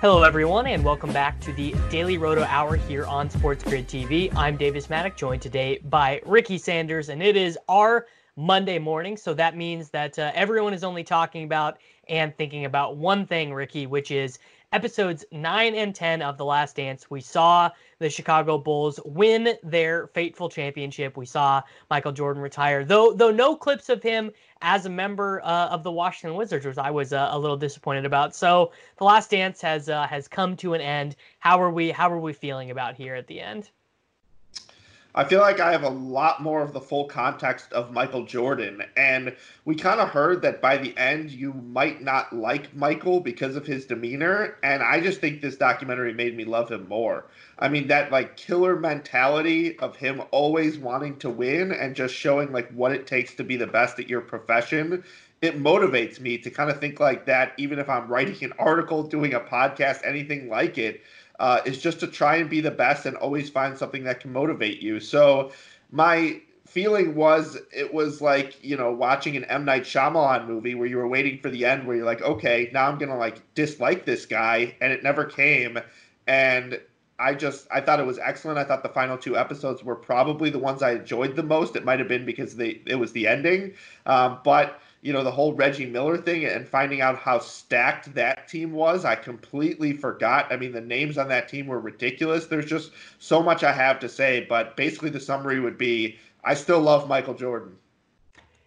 Hello, everyone, and welcome back to the Daily Roto Hour here on Sports Grid TV. I'm Davis Mattek, joined today by Ricky Sanders, and it is our Monday morning. So that means that uh, everyone is only talking about and thinking about one thing, Ricky, which is episodes 9 and 10 of The Last Dance. We saw the Chicago Bulls win their fateful championship. We saw Michael Jordan retire, though though no clips of him as a member uh, of the Washington Wizards, which I was uh, a little disappointed about. So The Last Dance has uh, has come to an end. How are we how are we feeling about here at the end? I feel like I have a lot more of the full context of Michael Jordan. And we kind of heard that by the end, you might not like Michael because of his demeanor. And I just think this documentary made me love him more. I mean, that like killer mentality of him always wanting to win and just showing like what it takes to be the best at your profession. It motivates me to kind of think like that, even if I'm writing an article, doing a podcast, anything like it uh, is just to try and be the best and always find something that can motivate you. So my feeling was it was like you know watching an M. Night Shyamalan movie where you were waiting for the end where you're like okay now I'm gonna like dislike this guy and it never came. And I just I thought it was excellent. I thought the final two episodes were probably the ones I enjoyed the most. It might have been because they it was the ending. Um, but you know the whole Reggie Miller thing and finding out how stacked that team was. I completely forgot. I mean, the names on that team were ridiculous. There's just so much I have to say, but basically the summary would be I still love Michael Jordan.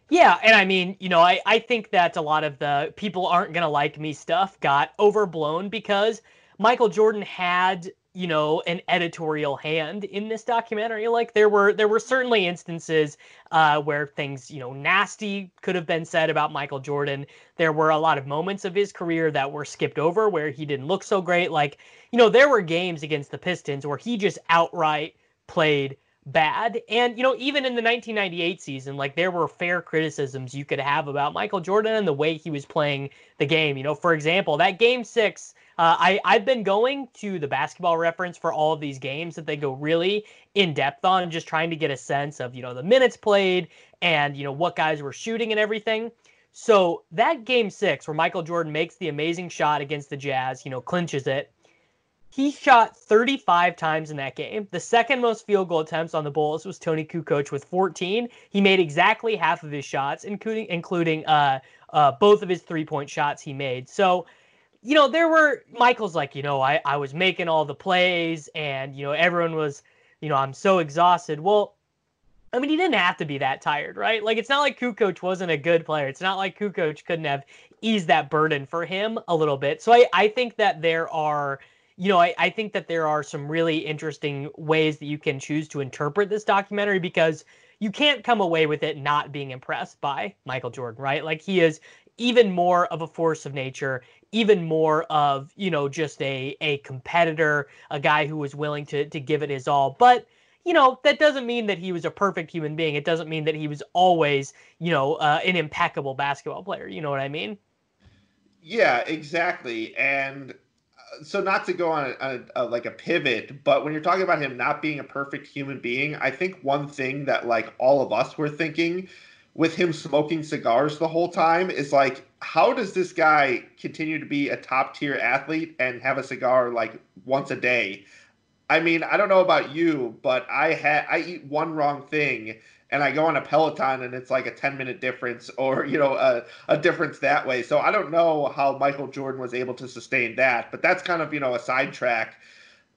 Yeah, and I mean, you know, I, I think that a lot of the people aren't going to like me stuff got overblown because Michael Jordan had you know an editorial hand in this documentary. Like there were there were certainly instances uh, where things you know nasty could have been said about michael jordan. There were a lot of moments of his career that were skipped over where he didn't look so great. Like you know there were games against the pistons where he just outright played bad and you know even in the 1998 season like there were fair criticisms you could have about michael jordan and the way he was playing the game you know for example that game six uh, I I've been going to the basketball reference for all of these games that they go really in depth on, just trying to get a sense of you know the minutes played and you know what guys were shooting and everything. So that game six where Michael Jordan makes the amazing shot against the Jazz, you know, clinches it. He shot 35 times in that game. The second most field goal attempts on the Bulls was Toni Kukoc with 14. He made exactly half of his shots, including including uh, uh, both of his three point shots he made. So you know, there were Michael's like, you know, I, I was making all the plays and, you know, everyone was, you know, I'm so exhausted. Well, I mean, he didn't have to be that tired, right? Like, it's not like Kukoc wasn't a good player. It's not like Kukoc couldn't have eased that burden for him a little bit. So I, I think that there are, you know, I, I think that there are some really interesting ways that you can choose to interpret this documentary because you can't come away with it not being impressed by Michael Jordan, right? Like he is even more of a force of nature, even more of, you know, just a a competitor, a guy who was willing to to give it his all. But you know, that doesn't mean that he was a perfect human being. It doesn't mean that he was always, you know, uh, an impeccable basketball player. You know what I mean? Yeah, exactly. And so, not to go on a, a, a, like a pivot, but when you're talking about him not being a perfect human being, I think one thing that like all of us were thinking with him smoking cigars the whole time is like, how does this guy continue to be a top tier athlete and have a cigar like once a day? I mean, I don't know about you, but I had I eat one wrong thing and I go on a Peloton and it's like a 10 minute difference or, you know, a, a difference that way. So I don't know how Michael Jordan was able to sustain that, but that's kind of, you know, a sidetrack.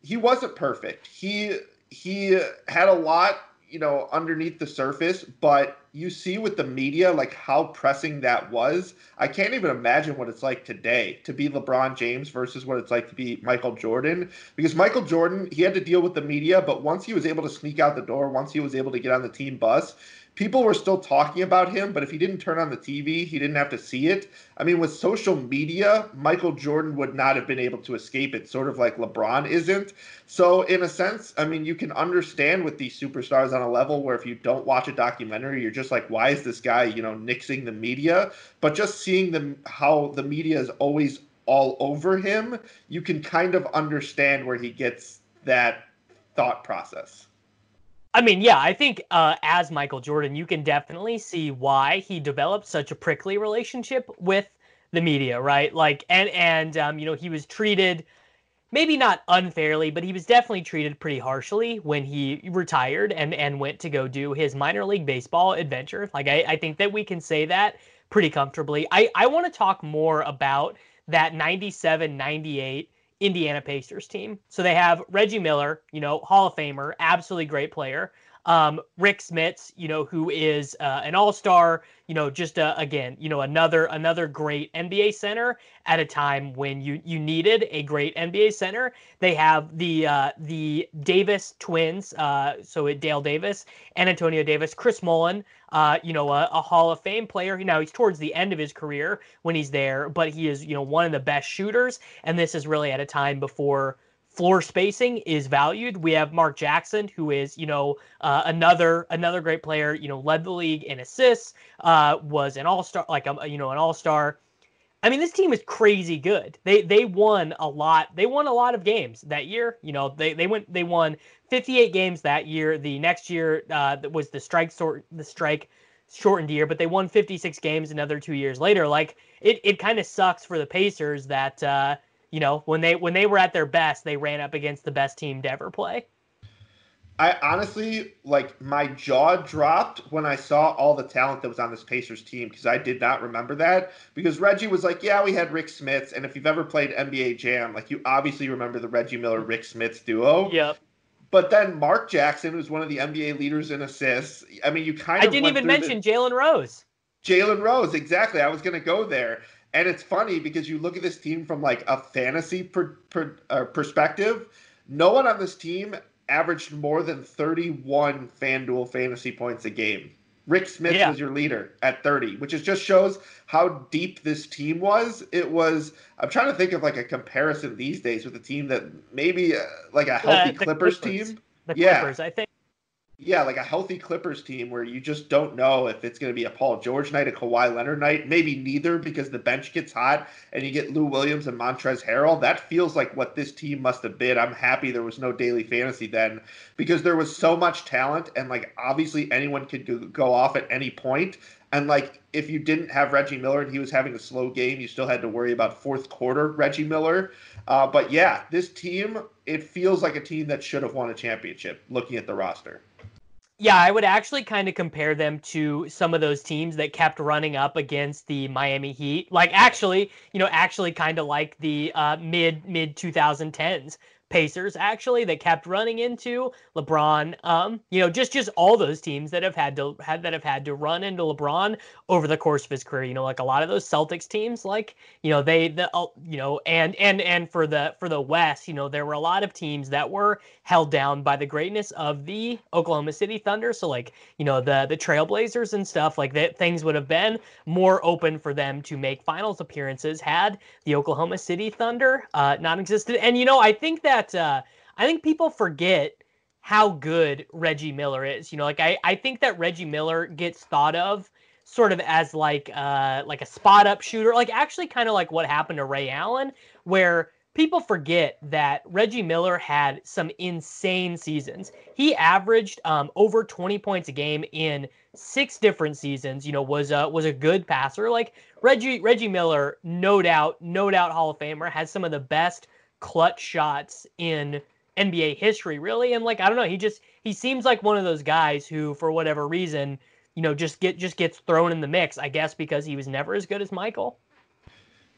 He wasn't perfect. He he had a lot you know, underneath the surface, but you see with the media like how pressing that was. I can't even imagine what it's like today to be LeBron James versus what it's like to be Michael Jordan. Because Michael Jordan, he had to deal with the media, but once he was able to sneak out the door, once he was able to get on the team bus, people were still talking about him, but if he didn't turn on the TV, he didn't have to see it. I mean, with social media, Michael Jordan would not have been able to escape it, sort of like LeBron isn't. So, in a sense, I mean, you can understand with these superstars on a level where if you don't watch a documentary, you're just like, why is this guy, you know, nixing the media? But just seeing them, how the media is always all over him, you can kind of understand where he gets that thought process. I mean, yeah, I think uh, as Michael Jordan, you can definitely see why he developed such a prickly relationship with the media, right? Like, and and um, you know, he was treated maybe not unfairly, but he was definitely treated pretty harshly when he retired and and went to go do his minor league baseball adventure. Like, I, I think that we can say that pretty comfortably. I I want to talk more about that 97 98 Indiana Pacers team. So they have Reggie Miller, you know, Hall of Famer, absolutely great player. Um, Rick Smits, you know, who is uh, an all-star, you know, just uh, again, you know, another another great NBA center at a time when you you needed a great NBA center. They have the uh, the Davis twins, uh, so Dale Davis and Antonio Davis, Chris Mullin, uh, you know, a, a, Hall of Fame player. Now he's towards the end of his career when he's there, but he is, you know, one of the best shooters. And this is really at a time before floor spacing is valued. We have Mark Jackson, who is, you know, uh, another another great player. You know, led the league in assists. Uh, was an all star, like a, you know, an all star. I mean, this team is crazy good. They they won a lot. They won a lot of games that year. You know, they they went they won 58 games that year. The next year uh, was the strike sort the strike shortened year, but they won 56 games another two years later. Like it it kind of sucks for the Pacers that. Uh, you know, when they when they were at their best, they ran up against the best team to ever play. I honestly like my jaw dropped when I saw all the talent that was on this Pacers team because I did not remember that. Because Reggie was like, Yeah, we had Rick Smits, and if you've ever played NBA Jam, like you obviously remember the Reggie Miller Rick Smits duo. Yep. But then Mark Jackson, was one of the NBA leaders in assists. I mean, you kind of I didn't even mention the... Jalen Rose. Jalen Rose, exactly. I was gonna go there. And it's funny because you look at this team from like a fantasy per, per, uh, perspective. No one on this team averaged more than 31 FanDuel fantasy points a game. Rick Smits yeah. was your leader at 30, which is just shows how deep this team was. It was. I'm trying to think of like a comparison these days with a team that maybe uh, like a healthy uh, Clippers, Clippers, team. The Clippers, yeah. I think yeah, like a healthy Clippers team where you just don't know if it's going to be a Paul George night, a Kawhi Leonard night, maybe neither because the bench gets hot and you get Lou Williams and Montrezl Harrell. That feels like what this team must have been. I'm happy there was no daily fantasy then because there was so much talent and like obviously anyone could go off at any point. And like if you didn't have Reggie Miller and he was having a slow game, you still had to worry about fourth quarter Reggie Miller. Uh, but yeah, this team, it feels like a team that should have won a championship looking at the roster. Yeah, I would actually kind of compare them to some of those teams that kept running up against the Miami Heat. Like actually, you know, actually kind of like the uh, mid mid 2010s Pacers actually that kept running into LeBron. Um, you know, just just all those teams that have had to had that have had to run into LeBron over the course of his career. You know, like a lot of those Celtics teams, like you know they the uh, you know and and and for the for the West, you know there were a lot of teams that were held down by the greatness of the Oklahoma City Thunder. So like you know the the Trailblazers and stuff like that, things would have been more open for them to make finals appearances had the Oklahoma City Thunder uh, not existed. And you know, I think that uh, I think people forget how good Reggie Miller is. You know, like I, I think that Reggie Miller gets thought of sort of as like uh like a spot up shooter, like actually kind of like what happened to Ray Allen, where people forget that Reggie Miller had some insane seasons. He averaged um, over 20 points a game in six different seasons. You know, was a was a good passer. Like Reggie Reggie Miller, no doubt, no doubt Hall of Famer, has some of the best clutch shots in NBA history, really. And like I don't know, he just he seems like one of those guys who, for whatever reason, you know, just get just gets thrown in the mix. I guess because he was never as good as Michael.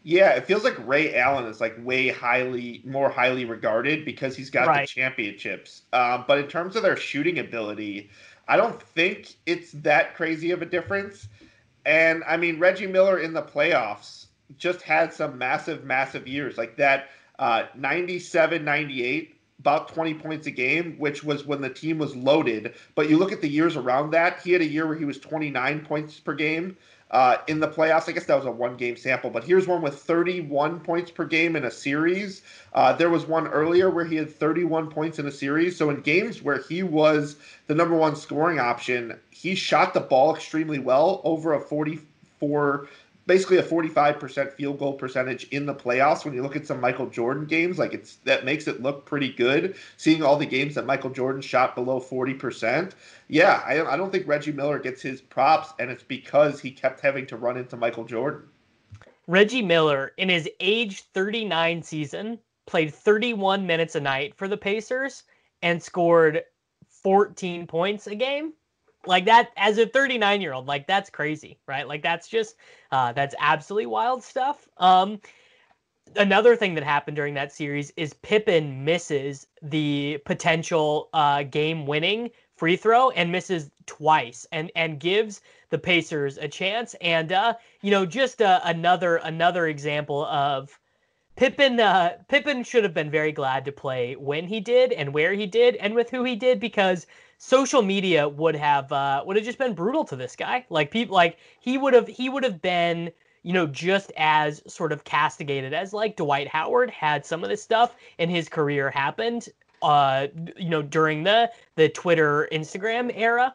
Yeah, it feels like Ray Allen is like way highly more highly regarded because he's got right. the championships. Um, but in terms of their shooting ability, I don't think it's that crazy of a difference. And I mean, Reggie Miller in the playoffs just had some massive, massive years like that uh, 97, 98 about 20 points a game, which was when the team was loaded. But you look at the years around that, he had a year where he was 29 points per game uh, in the playoffs. I guess that was a one game sample, but here's one with 31 points per game in a series. Uh, there was one earlier where he had 31 points in a series. So in games where he was the number one scoring option, he shot the ball extremely well over a 44 basically a 45% field goal percentage in the playoffs. When you look at some Michael Jordan games like it's that makes it look pretty good. Seeing all the games that Michael Jordan shot below 40% yeah I, I don't think Reggie Miller gets his props and it's because he kept having to run into Michael Jordan. Reggie Miller in his age 39 season played 31 minutes a night for the Pacers and scored 14 points a game like that as a 39 year old like that's crazy right? Like that's just uh that's absolutely wild stuff. Um another thing that happened during that series is Pippen misses the potential uh game winning free throw and misses twice and and gives the Pacers a chance. And uh you know just uh, another another example of Pippen uh, Pippen should have been very glad to play when he did and where he did and with who he did because social media would have uh, would have just been brutal to this guy. Like people like he would have he would have been you know just as sort of castigated as like Dwight Howard had some of this stuff in his career happened uh you know during the the Twitter Instagram era.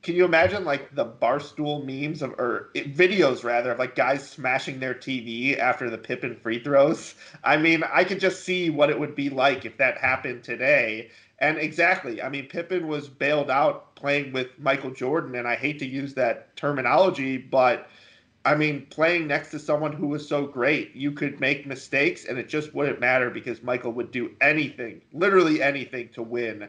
Can you imagine like the barstool memes of or videos rather of like guys smashing their TV after the Pippen free throws? I mean, I could just see what it would be like if that happened today and exactly, I mean, Pippen was bailed out playing with Michael Jordan, and I hate to use that terminology, but I mean, playing next to someone who was so great, you could make mistakes, and it just wouldn't matter because Michael would do anything, literally anything, to win.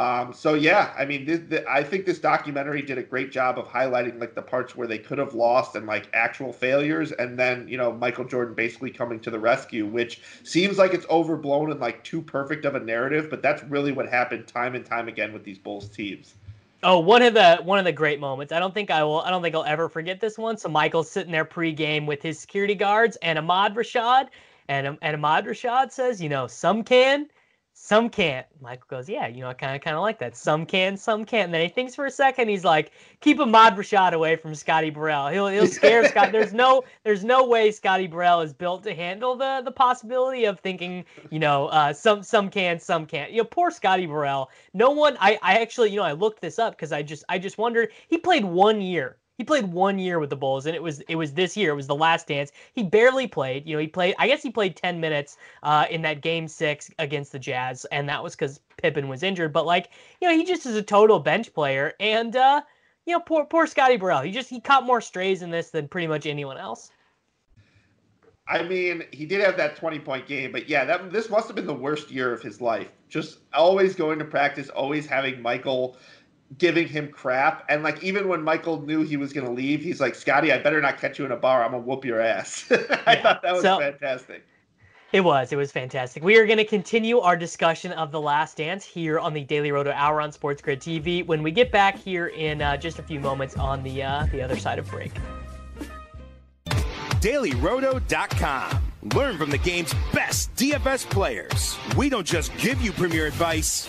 Um, so yeah, I mean, this, I think this documentary did a great job of highlighting like the parts where they could have lost and like actual failures, and then you know Michael Jordan basically coming to the rescue, which seems like it's overblown and like too perfect of a narrative, but that's really what happened time and time again with these Bulls teams. Oh, one of the one of the great moments. I don't think I will. I don't think I'll ever forget this one. So Michael's sitting there pregame with his security guards and Ahmad Rashad, and and Ahmad Rashad says, you know, some can some can't. Michael goes, yeah, you know, I kind of kind of like that. Some can, some can't. And then he thinks for a second. He's like, keep a Ahmad Rashad away from Scotty Burrell. He'll he'll scare Scott. There's no there's no way Scotty Burrell is built to handle the the possibility of thinking, you know, uh, some some can, some can't. You know, poor Scotty Burrell. No one. I I actually, you know, I looked this up because I just I just wondered. He played one year he played one year with the Bulls, and it was it was this year. It was the last dance. He barely played. You know, he played. I guess he played ten minutes uh, in that game six against the Jazz, and that was because Pippen was injured. But like, you know, he just is a total bench player, and uh, you know, poor poor Scotty Burrell. He just he caught more strays in this than pretty much anyone else. I mean, he did have that 20 point game, but yeah, that this must have been the worst year of his life. Just always going to practice, always having Michael giving him crap. And like even when Michael knew he was going to leave, he's like, "Scotty, I better not catch you in a bar. I'm gonna whoop your ass." I yeah. thought that was so, fantastic. It was. It was fantastic. We are going to continue our discussion of The Last Dance here on the Daily Roto Hour on Sports Grid TV when we get back here in uh, just a few moments on the uh, the other side of break. DailyRoto.com. Learn from the game's best DFS players. We don't just give you premier advice,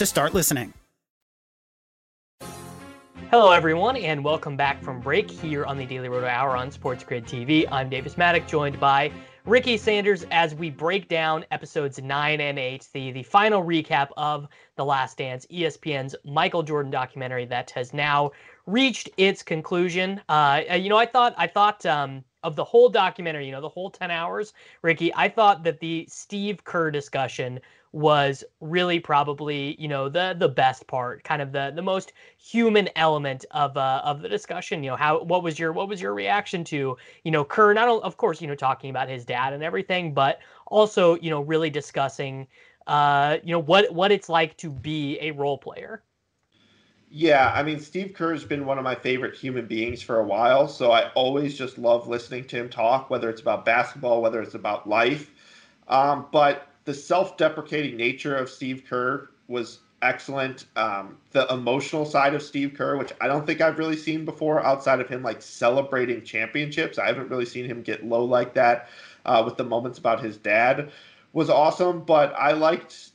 to start listening. Hello, everyone, and welcome back from break here on the Daily Roto Hour on Sports Grid TV. I'm Davis Mattek, joined by Ricky Sanders as we break down episodes 9 and 8, the, the final recap of The Last Dance, ESPN's Michael Jordan documentary that has now reached its conclusion. Uh, you know, I thought, I thought, um, of the whole documentary, you know, the whole 10 hours, Ricky, I thought that the Steve Kerr discussion was really probably you know the the best part kind of the the most human element of uh of the discussion you know how what was your what was your reaction to you know Kerr not of course you know talking about his dad and everything but also you know really discussing uh you know what what it's like to be a role player yeah, I mean, Steve Kerr's been one of my favorite human beings for a while. So I always just love listening to him talk, whether it's about basketball, whether it's about life. Um, but the self-deprecating nature of Steve Kerr was excellent. Um, the emotional side of Steve Kerr, which I don't think I've really seen before, outside of him like celebrating championships, I haven't really seen him get low like that. Uh, with the moments about his dad, was awesome. But I liked.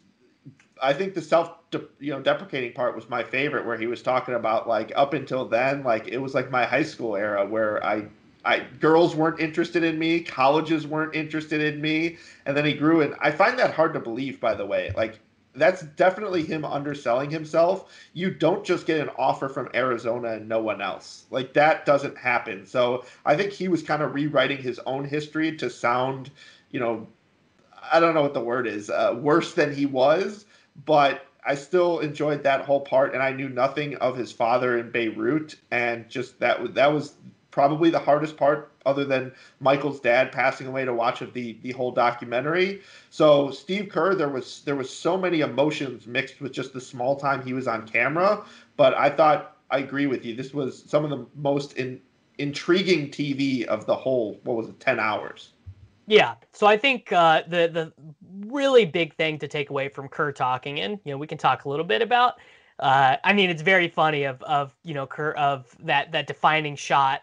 I think the self, you know, deprecating part was my favorite, where he was talking about like up until then, like it was like my high school era where I I girls weren't interested in me, colleges weren't interested in me, and then he grew and I find that hard to believe by the way. Like that's definitely him underselling himself. You don't just get an offer from Arizona and no one else. Like that doesn't happen. So I think he was kind of rewriting his own history to sound, you know, I don't know what the word is, uh, worse than he was, but I still enjoyed that whole part, and I knew nothing of his father in Beirut, and just that that was probably the hardest part other than Michael's dad passing away to watch of the the whole documentary. So Steve Kerr, there was there was so many emotions mixed with just the small time he was on camera. But I thought I agree with you. This was some of the most in, intriguing TV of the whole. What was it? Ten hours. Yeah. So I think uh, the the really big thing to take away from Kerr talking, and you know, we can talk a little bit about. Uh, I mean, it's very funny of of you know Kerr of that that defining shot,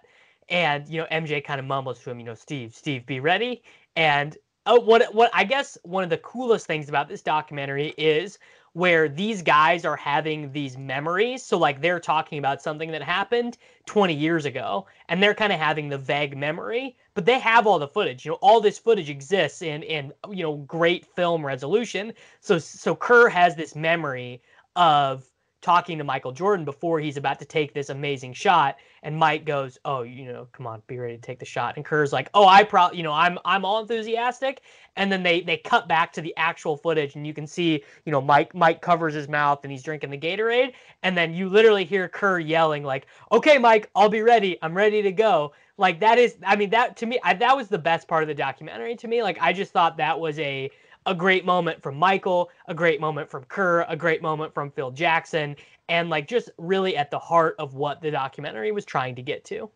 and you know MJ kind of mumbles to him, you know, Steve, Steve, be ready. And oh, what what I guess one of the coolest things about this documentary is where these guys are having these memories. So like they're talking about something that happened 20 years ago and they're kind of having the vague memory, but they have all the footage. You know, all this footage exists in in you know great film resolution. So so Kerr has this memory of talking to Michael Jordan before he's about to take this amazing shot. And Mike goes, "Oh, you know, come on, be ready to take the shot." And Kerr's like, "Oh, I probably, you know, I'm I'm all enthusiastic." And then they they cut back to the actual footage, and you can see, you know, Mike Mike covers his mouth and he's drinking the Gatorade, and then you literally hear Kerr yelling like, "Okay, Mike, I'll be ready. I'm ready to go." Like that is, I mean, that to me, I, that was the best part of the documentary to me. Like I just thought that was a a great moment from Michael, a great moment from Kerr, a great moment from Phil Jackson, and like just really at the heart of what the documentary was trying to get to.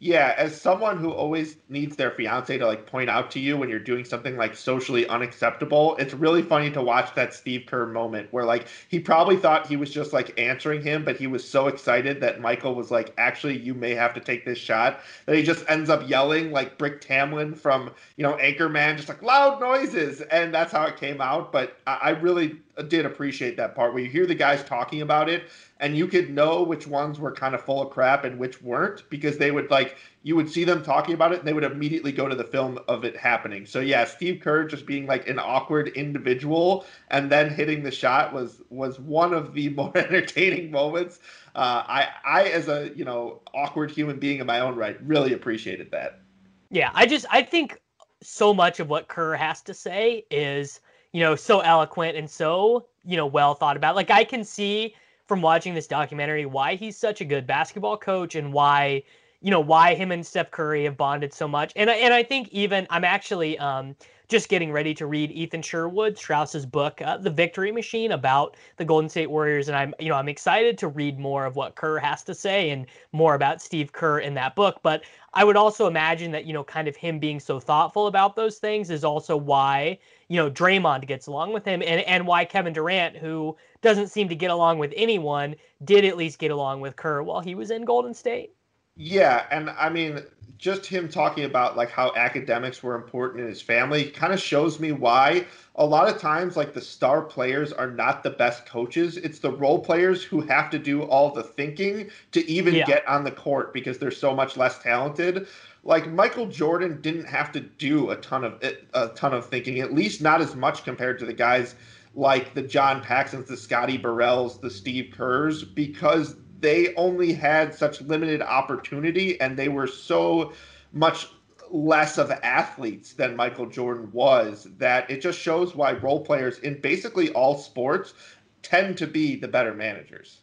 Yeah, as someone who always needs their fiance to like point out to you when you're doing something like socially unacceptable, it's really funny to watch that Steve Kerr moment where like he probably thought he was just like answering him, but he was so excited that Michael was like, actually, you may have to take this shot that he just ends up yelling like Brick Tamland from, you know, Anchorman, just like loud noises. And that's how it came out. But I, I really uh, did appreciate that part where you hear the guys talking about it and you could know which ones were kind of full of crap and which weren't because they would like you would see them talking about it and they would immediately go to the film of it happening. So yeah, Steve Kerr just being like an awkward individual and then hitting the shot was was one of the more entertaining moments. Uh, I I as a you know awkward human being in my own right really appreciated that. Yeah, I just I think so much of what Kerr has to say is you know so eloquent and so you know well thought about. Like I can see from watching this documentary why he's such a good basketball coach and why you know why him and Steph Curry have bonded so much. And I, and I think even I'm actually um, just getting ready to read Ethan Sherwood Strauss's book, uh, The Victory Machine, about the Golden State Warriors, and I'm you know I'm excited to read more of what Kerr has to say and more about Steve Kerr in that book. But I would also imagine that you know kind of him being so thoughtful about those things is also why you know Draymond gets along with him, and and why Kevin Durant, who doesn't seem to get along with anyone, did at least get along with Kerr while he was in Golden State. Yeah, and I mean, just him talking about like how academics were important in his family kind of shows me why a lot of times like the star players are not the best coaches it's the role players who have to do all the thinking to even yeah. get on the court because they're so much less talented like Michael Jordan didn't have to do a ton of eh, a ton of thinking at least not as much compared to the guys like the John Paxsons the Scotty Burrells the Steve Kerrs because they only had such limited opportunity and they were so much less of athletes than Michael Jordan was that it just shows why role players in basically all sports tend to be the better managers.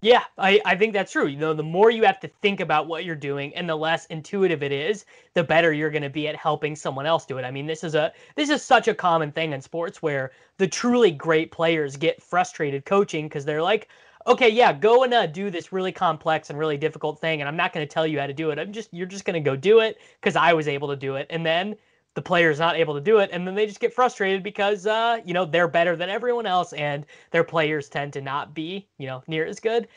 Yeah, I, I think that's true. You know, the more you have to think about what you're doing and the less intuitive it is, the better you're going to be at helping someone else do it. I mean, this is a this is such a common thing in sports where the truly great players get frustrated coaching because they're like, okay, yeah, go and uh, do this really complex and really difficult thing, and I'm not going to tell you how to do it. I'm just you're just going to go do it because I was able to do it, and then the player's not able to do it, and then they just get frustrated because uh, you know they're better than everyone else, and their players tend to not be you know near as good.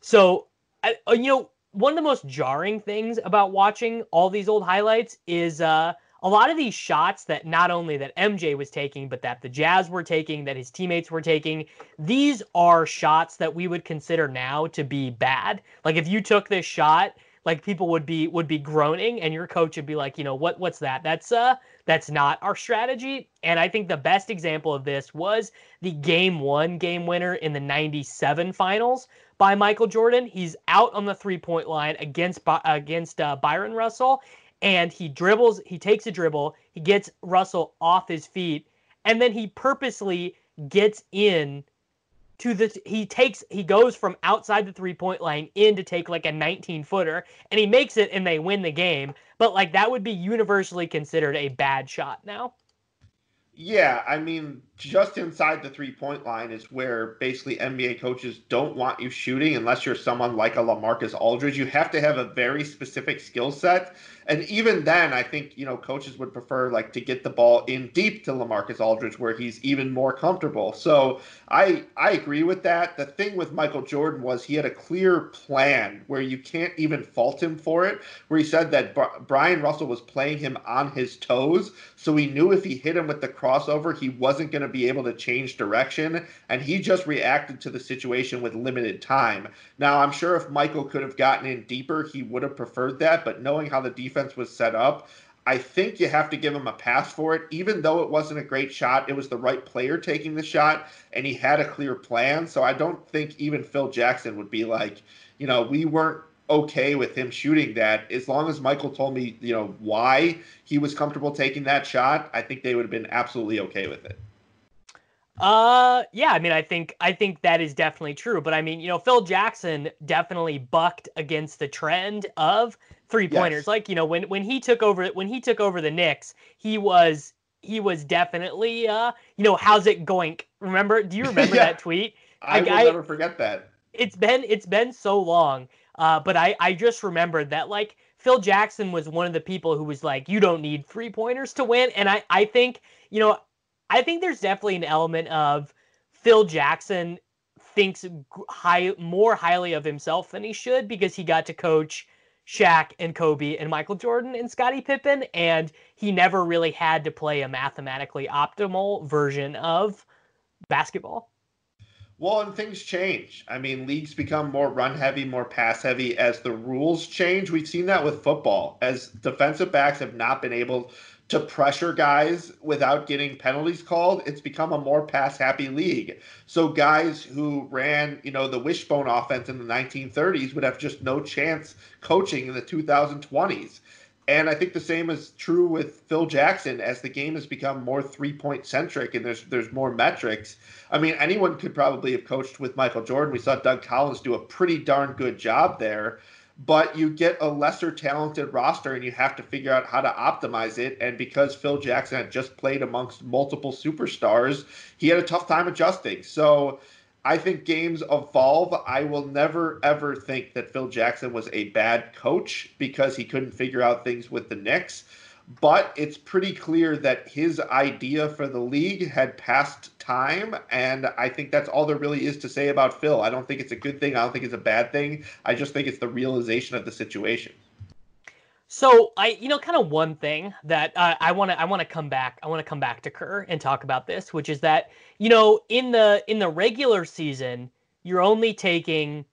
So, I, uh, you know, one of the most jarring things about watching all these old highlights is uh a lot of these shots that not only that MJ was taking, but that the Jazz were taking, that his teammates were taking, these are shots that we would consider now to be bad. Like if you took this shot, like people would be would be groaning and your coach would be like, you know, what what's that? That's uh that's not our strategy. And I think the best example of this was the game 1 game winner in the 97 finals by Michael Jordan. He's out on the three-point line against against uh, Bryon Russell and he dribbles, he takes a dribble, he gets Russell off his feet, and then he purposely gets in to the he takes he goes from outside the three point line in to take like a 19 footer and he makes it and they win the game. But like that would be universally considered a bad shot now. Yeah, I mean, just inside the three point line is where basically NBA coaches don't want you shooting unless you're someone like a Lamarcus Aldridge. You have to have a very specific skill set. And even then, I think you know coaches would prefer like to get the ball in deep to Lamarcus Aldridge, where he's even more comfortable. So I I agree with that. The thing with Michael Jordan was he had a clear plan where you can't even fault him for it. Where he said that Bryon Russell was playing him on his toes, so he knew if he hit him with the crossover, he wasn't going to be able to change direction, and he just reacted to the situation with limited time. Now I'm sure if Michael could have gotten in deeper, he would have preferred that. But knowing how the defense was set up, I think you have to give him a pass for it. Even though it wasn't a great shot, it was the right player taking the shot, and he had a clear plan. So I don't think even Phil Jackson would be like, you know, we weren't okay with him shooting that. As long as Michael told me, you know, why he was comfortable taking that shot, I think they would have been absolutely okay with it. Uh, yeah, I mean, I think I think that is definitely true. But I mean, you know, Phil Jackson definitely bucked against the trend of three pointers. Yes. Like, you know, when when he took over when he took over the Knicks, he was he was definitely uh, you know, how's it going? Remember? Do you remember yeah. that tweet? I will never forget that. It's been it's been so long. Uh, but I I just remembered that like Phil Jackson was one of the people who was like, you don't need three pointers to win. And I I think you know I think there's definitely an element of Phil Jackson thinks high more highly of himself than he should because he got to coach Shaq and Kobe and Michael Jordan and Scottie Pippen, and he never really had to play a mathematically optimal version of basketball. Well, and things change. I mean, leagues become more run heavy, more pass heavy as the rules change. We've seen that with football as defensive backs have not been able to pressure guys without getting penalties called, it's become a more pass happy league. So guys who ran, you know, the wishbone offense in the 1930s would have just no chance coaching in the 2020s. And I think the same is true with Phil Jackson as the game has become more three point centric and there's there's more metrics. I mean, anyone could probably have coached with Michael Jordan. We saw Doug Collins do a pretty darn good job there but you get a lesser talented roster and you have to figure out how to optimize it. And because Phil Jackson had just played amongst multiple superstars, he had a tough time adjusting. So I think games evolve. I will never, ever think that Phil Jackson was a bad coach because he couldn't figure out things with the Knicks but it's pretty clear that his idea for the league had passed time and i think that's all there really is to say about phil. I don't think it's a good thing. I don't think it's a bad thing. I just think it's the realization of the situation. So i you know kind of one thing that uh, i want to i want to come back i want to come back to kerr and talk about this which is that you know in the in the regular season you're only taking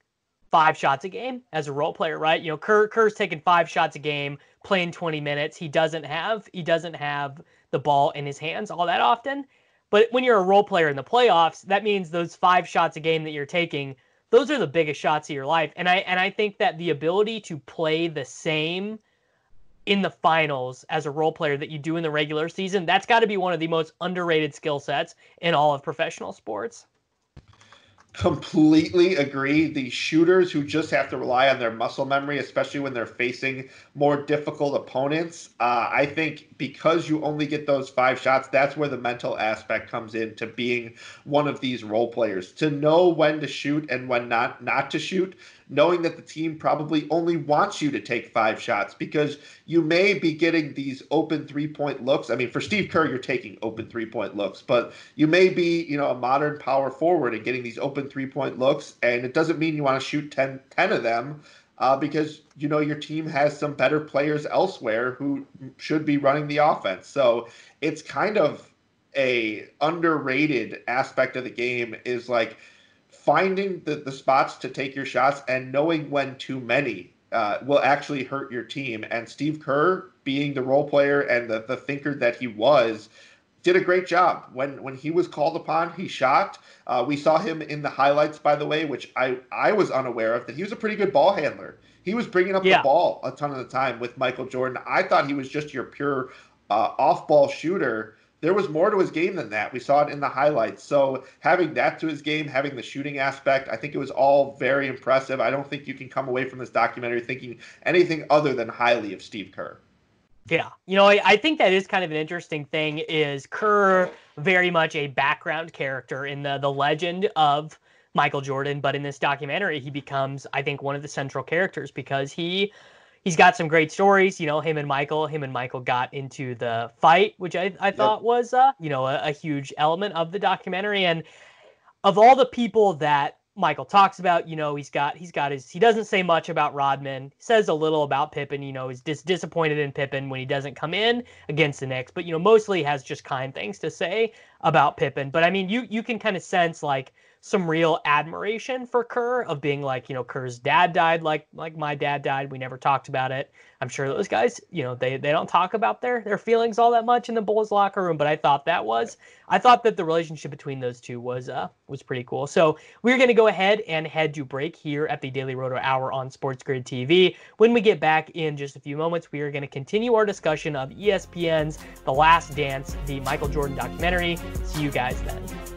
five shots a game as a role player, right? You know, Kerr Kerr's taking five shots a game, playing 20 minutes. He doesn't have he doesn't have the ball in his hands all that often. But when you're a role player in the playoffs, that means those five shots a game that you're taking, those are the biggest shots of your life. And I and I think that the ability to play the same in the finals as a role player that you do in the regular season, that's got to be one of the most underrated skill sets in all of professional sports completely agree. The shooters who just have to rely on their muscle memory, especially when they're facing more difficult opponents, uh, I think because you only get those five shots, that's where the mental aspect comes in to being one of these role players. To know when to shoot and when not not to shoot knowing that the team probably only wants you to take five shots because you may be getting these open three point looks. I mean, for Steve Kerr, you're taking open three point looks, but you may be, you know, a modern power forward and getting these open three point looks. And it doesn't mean you want to shoot 10, 10 of them. Uh, because you know your team has some better players elsewhere who should be running the offense. So it's kind of a underrated aspect of the game is like finding the, the spots to take your shots and knowing when too many uh, will actually hurt your team. And Steve Kerr, being the role player and the, the thinker that he was, did a great job. When when he was called upon, he shot. Uh, we saw him in the highlights, by the way, which I, I was unaware of, that he was a pretty good ball handler. He was bringing up yeah. the ball a ton of the time with Michael Jordan. I thought he was just your pure uh, off ball shooter there was more to his game than that. We saw it in the highlights. So having that to his game, having the shooting aspect, I think it was all very impressive. I don't think you can come away from this documentary thinking anything other than highly of Steve Kerr. Yeah, you know, I, I think that is kind of an interesting thing. Is Kerr very much a background character in the the legend of Michael Jordan, but in this documentary, he becomes, I think, one of the central characters because he he's got some great stories. You know, him and Michael, him and Michael got into the fight, which I, I thought yep. was, uh, you know, a, a huge element of the documentary. And of all the people that Michael talks about, you know, he's got he's got his he doesn't say much about Rodman. He says a little about Pippen, you know, he's dis- disappointed in Pippen when he doesn't come in against the Knicks, but you know, mostly has just kind things to say about Pippen. But I mean, you you can kind of sense like some real admiration for Kerr of being like, you know, Kerr's dad died like like my dad died. We never talked about it. I'm sure those guys, you know, they they don't talk about their their feelings all that much in the Bulls locker room, but I thought that was I thought that the relationship between those two was uh was pretty cool. So we're to go ahead and head to break here at the Daily Roto Hour on Sports Grid TV. When we get back in just a few moments, we are to continue our discussion of ESPN's The Last Dance, the Michael Jordan documentary. See you guys then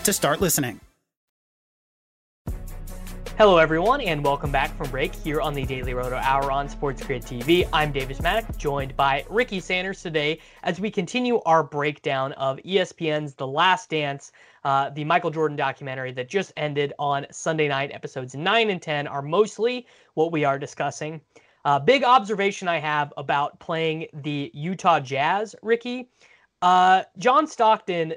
to start listening. Hello, everyone, and welcome back from break here on the Daily Roto Hour on Sports Grid TV. I'm Davis Mattek, joined by Ricky Sanders today as we continue our breakdown of ESPN's The Last Dance, uh, the Michael Jordan documentary that just ended on Sunday night. Episodes 9 and 10 are mostly what we are discussing. Uh, big observation I have about playing the Utah Jazz, Ricky. Uh, John Stockton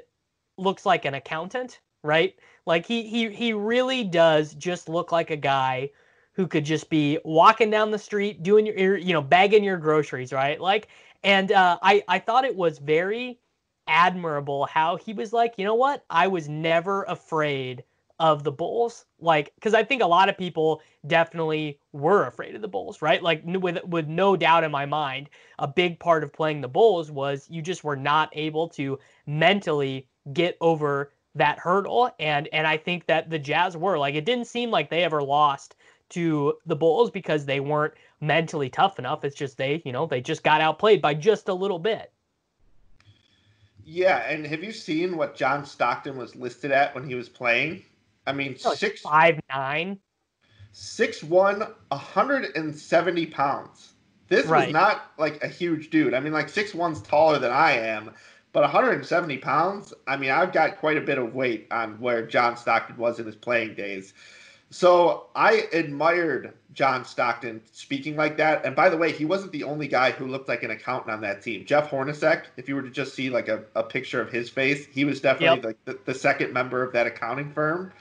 looks like an accountant right? Like he he he really does just look like a guy who could just be walking down the street doing your you know bagging your groceries, right? Like and uh, I I thought it was very admirable how he was like, you know what? I was never afraid of the Bulls, like because I think a lot of people definitely were afraid of the Bulls, right? Like with with no doubt in my mind, a big part of playing the Bulls was you just were not able to mentally get over that hurdle and and I think that the Jazz were like it didn't seem like they ever lost to the Bulls because they weren't mentally tough enough. It's just they, you know, they just got outplayed by just a little bit. Yeah, and have you seen what John Stockton was listed at when he was playing? I mean, like six five nine, six one, hundred and seventy pounds. This right. was not like a huge dude. I mean, like six one's taller than I am, But 170 pounds, I mean, I've got quite a bit of weight on where John Stockton was in his playing days. So I admired John Stockton speaking like that. And by the way, he wasn't the only guy who looked like an accountant on that team. Jeff Hornacek, if you were to just see like a, a picture of his face, he was definitely yep. like the, the, second member of that accounting firm.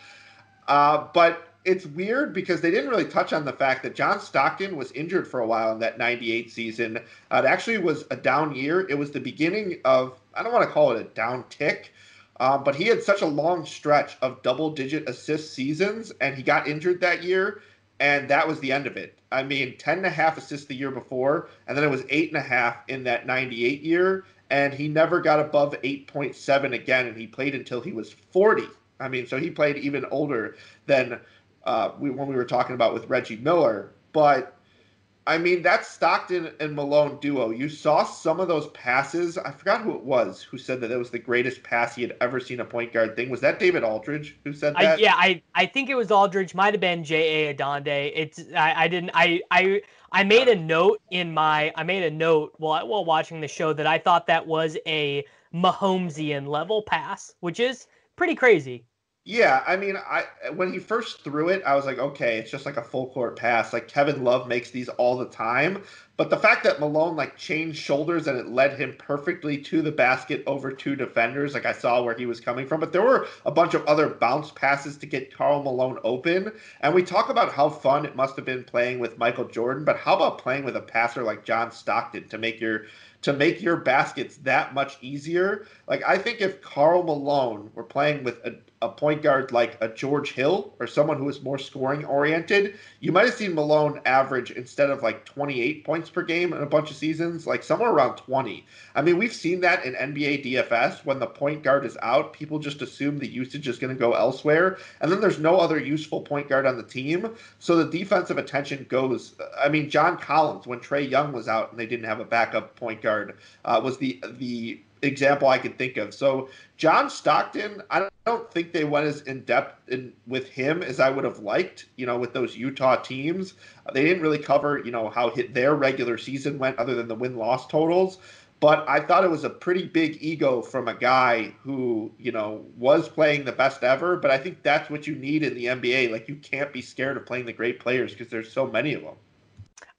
Uh, but it's weird because they didn't really touch on the fact that John Stockton was injured for a while in that 98 season. Uh, it actually was a down year. It was the beginning of, I don't want to call it a down tick, um, but he had such a long stretch of double digit assist seasons, and he got injured that year, and that was the end of it. I mean, 10 and a half assists the year before, and then it was eight and a half in that 98 year, and he never got above 8.7 again, and he played until he was 40. I mean, so he played even older than uh, we, when we were talking about with Reggie Miller. But I mean, that Stockton and Malone duo, you saw some of those passes. I forgot who it was who said that that was the greatest pass he had ever seen a point guard thing. Was that David Aldridge who said that? I, yeah, I, I think it was Aldridge. Might have been J.A. Adande. It's I, I didn't I I I made a note in my I made a note while while watching the show that I thought that was a Mahomesian level pass, which is pretty crazy. Yeah, I mean, I when he first threw it, I was like, okay, it's just like a full court pass. Like Kevin Love makes these all the time, but the fact that Malone like changed shoulders and it led him perfectly to the basket over two defenders, like I saw where he was coming from. But there were a bunch of other bounce passes to get Karl Malone open, and we talk about how fun it must have been playing with Michael Jordan, but how about playing with a passer like John Stockton to make your to make your baskets that much easier. Like I think if Karl Malone were playing with a, a point guard like a George Hill or someone who is more scoring oriented, you might have seen Malone average instead of like 28 points per game in a bunch of seasons, like somewhere around 20. I mean, we've seen that in NBA DFS when the point guard is out, people just assume the usage is going to go elsewhere, and then there's no other useful point guard on the team, so the defensive attention goes. I mean, John Collins when Trae Young was out and they didn't have a backup point guard uh, was the the example I could think of. So John Stockton, I don't think they went as in depth in, with him as I would have liked. You know, with those Utah teams, they didn't really cover you know how hit their regular season went, other than the win loss totals. But I thought it was a pretty big ego from a guy who, you know, was playing the best ever. But I think that's what you need in the NBA. Like, you can't be scared of playing the great players because there's so many of them.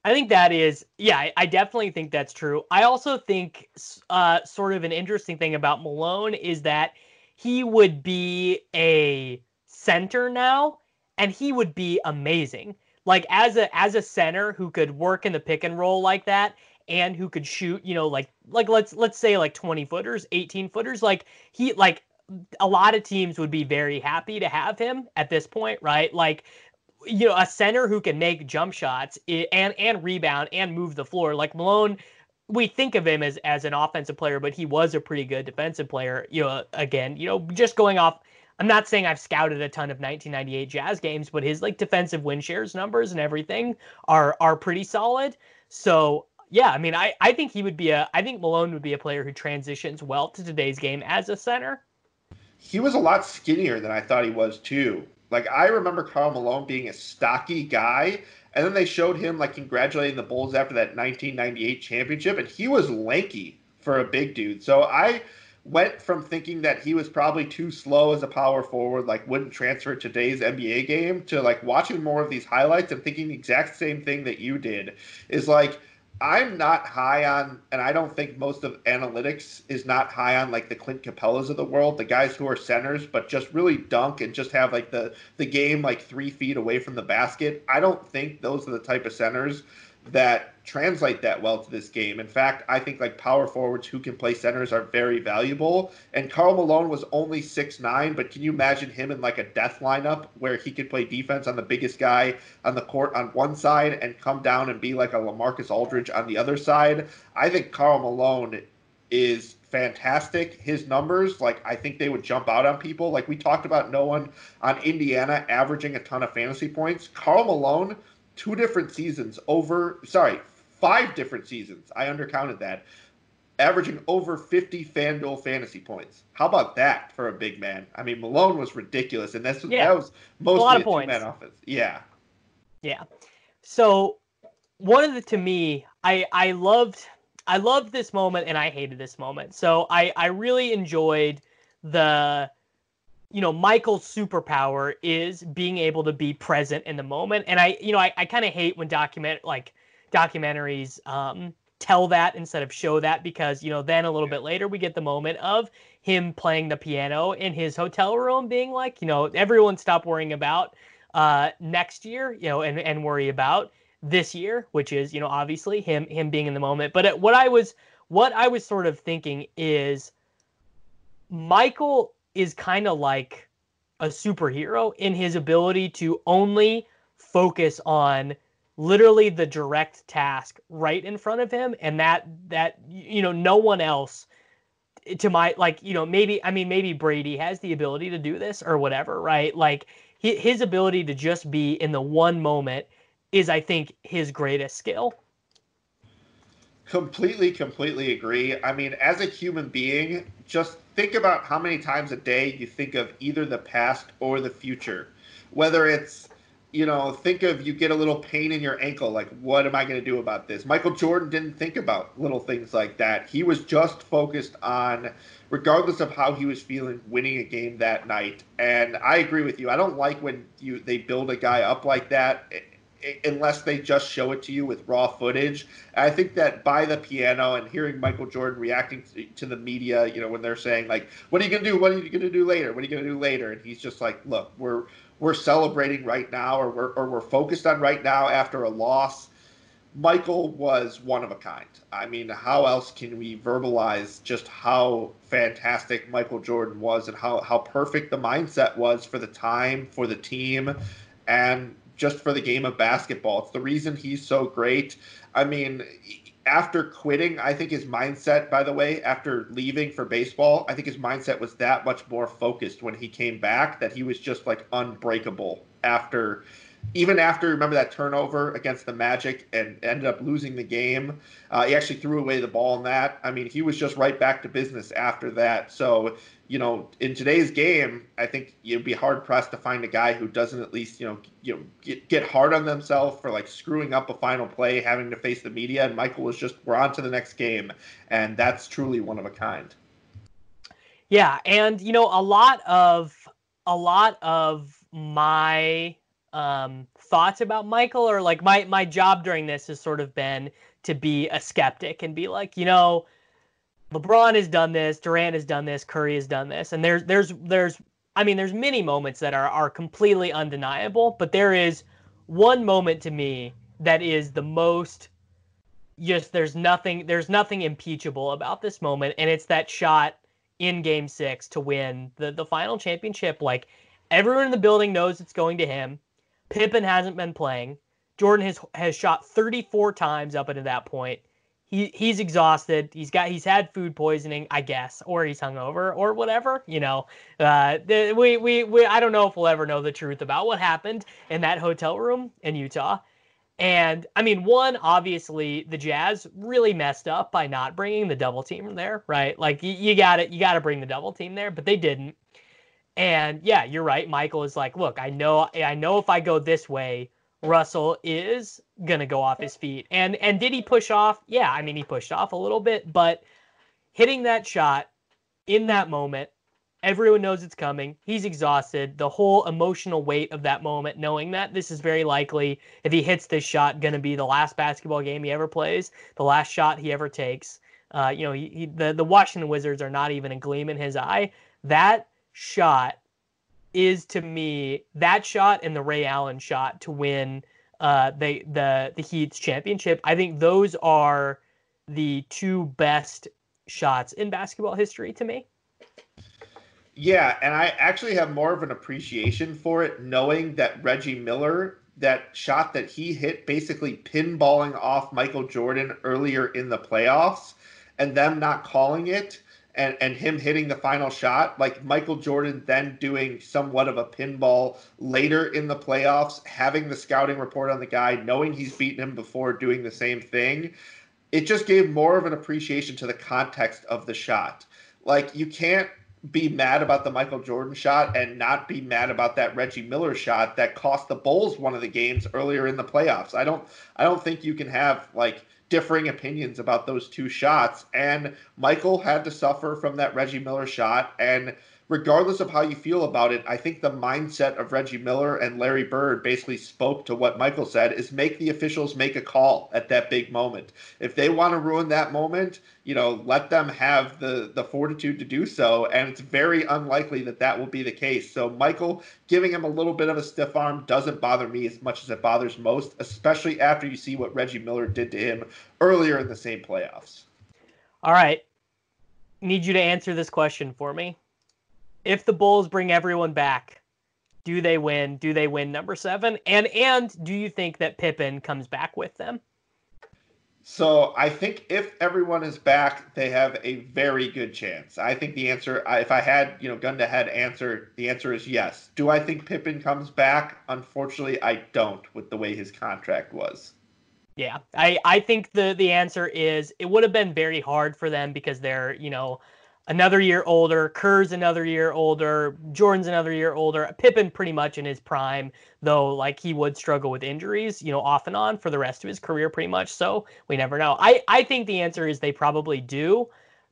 I think that is, yeah, I, definitely think that's true. I also think uh, sort of an interesting thing about Malone is that he would be a center now, and he would be amazing. Like as a as a center who could work in the pick and roll like that, and who could shoot, you know, like like let's let's say like twenty footers, eighteen footers, like he like a lot of teams would be very happy to have him at this point, right? Like you know, a center who can make jump shots eh, and and rebound and move the floor. Like Malone, we think of him as as an offensive player, but he was a pretty good defensive player. You know, again, you know, just going off. I'm not saying I've scouted a ton of 1998 Jazz games, but his like defensive win shares numbers and everything are are pretty solid. So yeah, I mean, I I think he would be a I think Malone would be a player who transitions well to today's game as a center. He was a lot skinnier than I thought he was too. Like I remember Karl Malone being a stocky guy, and then they showed him like congratulating the Bulls after that 1998 championship, and he was lanky for a big dude. So I went from thinking that he was probably too slow as a power forward, like wouldn't transfer today's NBA game, to like watching more of these highlights and thinking the exact same thing that you did. Is like I'm not high on, and I don't think most of analytics is not high on like the Clint Capelas of the world, the guys who are centers, but just really dunk and just have like the the game like three feet away from the basket. I don't think those are the type of centers that translate that well to this game. In fact, I think like power forwards who can play centers are very valuable. And Karl Malone was only six nine, but can you imagine him in like a death lineup where he could play defense on the biggest guy on the court on one side and come down and be like a LaMarcus Aldridge on the other side? I think Karl Malone is fantastic. His numbers, like I think they would jump out on people. Like we talked about no one on Indiana averaging a ton of fantasy points. Karl Malone two different seasons over sorry five different seasons i undercounted that averaging over 50 fanduel fantasy points how about that for a big man i mean malone was ridiculous and that's yeah. that was mostly a, lot of a points. man offense yeah yeah so one of the to me i i loved I loved this moment and I hated this moment. So I I really enjoyed the you know Michael's superpower is being able to be present in the moment, and I you know I, I kind of hate when document like documentaries um, tell that instead of show that because you know then a little bit later we get the moment of him playing the piano in his hotel room, being like you know everyone stop worrying about uh, next year, you know, and and worry about this year, which is you know obviously him him being in the moment. But what I was what I was sort of thinking is Michael is kind of like a superhero in his ability to only focus on literally the direct task right in front of him and that that you know no one else to my like you know maybe i mean maybe brady has the ability to do this or whatever right? Like his ability to just be in the one moment is i think his greatest skill. Completely completely agree. I mean as a human being just think about how many times a day you think of either the past or the future. Whether it's, you know, think of you get a little pain in your ankle, like, what am I going to do about this? Michael Jordan didn't think about little things like that. He was just focused on, regardless of how he was feeling, winning a game that night. And I agree with you. I don't like when you they build a guy up like that unless they just show it to you with raw footage. I think that by the piano and hearing Michael Jordan reacting to, the media, you know, when they're saying like, "What are you gonna do? What are you gonna do later? What are you gonna do later?" and he's just like, "Look, we're we're celebrating right now, or we're or we're focused on right now after a loss." Michael was one of a kind. I mean, how else can we verbalize just how fantastic Michael Jordan was and how, how perfect the mindset was for the time, for the team, and just for the game of basketball. It's the reason he's so great. I mean, after quitting, I think his mindset, by the way, after leaving for baseball, I think his mindset was that much more focused when he came back that he was just like unbreakable after even after remember that turnover against the Magic and ended up losing the game. Uh, he actually threw away the ball in that. I mean, he was just right back to business after that. So you know, in today's game, I think you'd be hard pressed to find a guy who doesn't at least, you know, you know, get, get hard on themselves for like screwing up a final play, having to face the media. And Michael was just, we're on to the next game, and that's truly one of a kind. Yeah, and you know, a lot of a lot of my um, thoughts about Michael, or like my my job during this has sort of been to be a skeptic and be like, you know LeBron has done this, Durant has done this, Curry has done this, and there's there's there's I mean there's many moments that are are completely undeniable, but there is one moment to me that is the most just there's nothing there's nothing impeachable about this moment and it's that shot in game 6 to win the the final championship like everyone in the building knows it's going to him. Pippen hasn't been playing. Jordan has has shot 34 times up until that point he he's exhausted. He's got he's had food poisoning, I guess, or he's hungover or whatever. You know, uh, we, we we I don't know if we'll ever know the truth about what happened in that hotel room in Utah. And I mean, one obviously the Jazz really messed up by not bringing the double team there, right? Like you, you got it, you got to bring the double team there, but they didn't. And yeah, you're right. Michael is like, look, I know, I know if I go this way, Russell is gonna go off his feet. And and did he push off? Yeah, I mean he pushed off a little bit, but hitting that shot in that moment, everyone knows it's coming. He's exhausted. The whole emotional weight of that moment, knowing that this is very likely if he hits this shot, gonna be the last basketball game he ever plays, the last shot he ever takes. Uh, you know, he, he, the the Washington Wizards are not even a gleam in his eye. That shot is to me that shot and the Ray Allen shot to win uh, the the the Heat's championship. I think those are the two best shots in basketball history to me. Yeah, and I actually have more of an appreciation for it knowing that Reggie Miller, that shot that he hit basically pinballing off Michael Jordan earlier in the playoffs and them not calling it and, and him hitting the final shot, like Michael Jordan then doing somewhat of a pinball later in the playoffs, having the scouting report on the guy, knowing he's beaten him before doing the same thing, it just gave more of an appreciation to the context of the shot. Like you can't be mad about the Michael Jordan shot and not be mad about that Reggie Miller shot that cost the Bulls one of the games earlier in the playoffs. I don't I don't think you can have like differing opinions about those two shots. And Michael had to suffer from that Reggie Miller shot. And regardless of how you feel about it, I think the mindset of Reggie Miller and Larry Bird basically spoke to what Michael said is make the officials make a call at that big moment. If they want to ruin that moment, you know, let them have the the fortitude to do so, and it's very unlikely that that will be the case. So Michael giving him a little bit of a stiff arm doesn't bother me as much as it bothers most, especially after you see what Reggie Miller did to him earlier in the same playoffs. All right. Need you to answer this question for me if the Bulls bring everyone back, do they win? Do they win number seven? And and do you think that Pippen comes back with them? So I think if everyone is back, they have a very good chance. I think the answer, if I had you know gun to head answer, the answer is yes. Do I think Pippen comes back? Unfortunately, I don't. With the way his contract was. Yeah, I I think the the answer is it would have been very hard for them because they're you know another year older. Kerr's another year older. Jordan's another year older. Pippen pretty much in his prime, though, like he would struggle with injuries, you know, off and on for the rest of his career, pretty much. So we never know. I, I think the answer is they probably do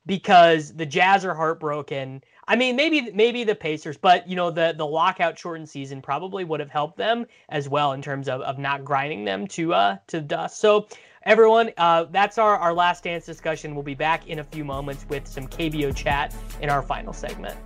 because the Jazz are heartbroken. I mean, maybe maybe the Pacers, but you know, the the lockout shortened season probably would have helped them as well in terms of, of not grinding them to uh to dust. So everyone, uh, that's our, our last dance discussion. We'll be back in a few moments with some KBO chat in our final segment.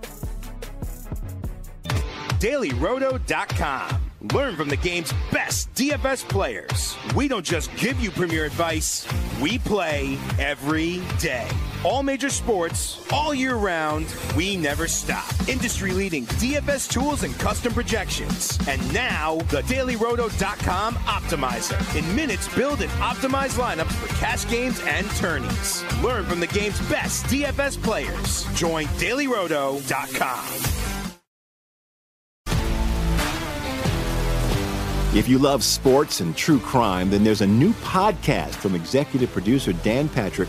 DailyRoto.com. Learn from the game's best DFS players. We don't just give you premier advice, we play every day. All major sports, all year round, we never stop. Industry leading DFS tools and custom projections. And now, the DailyRoto.com Optimizer. In minutes, build and optimize lineups for cash games and tourneys. Learn from the game's best DFS players. Join DailyRoto.com. If you love sports and true crime, then there's a new podcast from executive producer Dan Patrick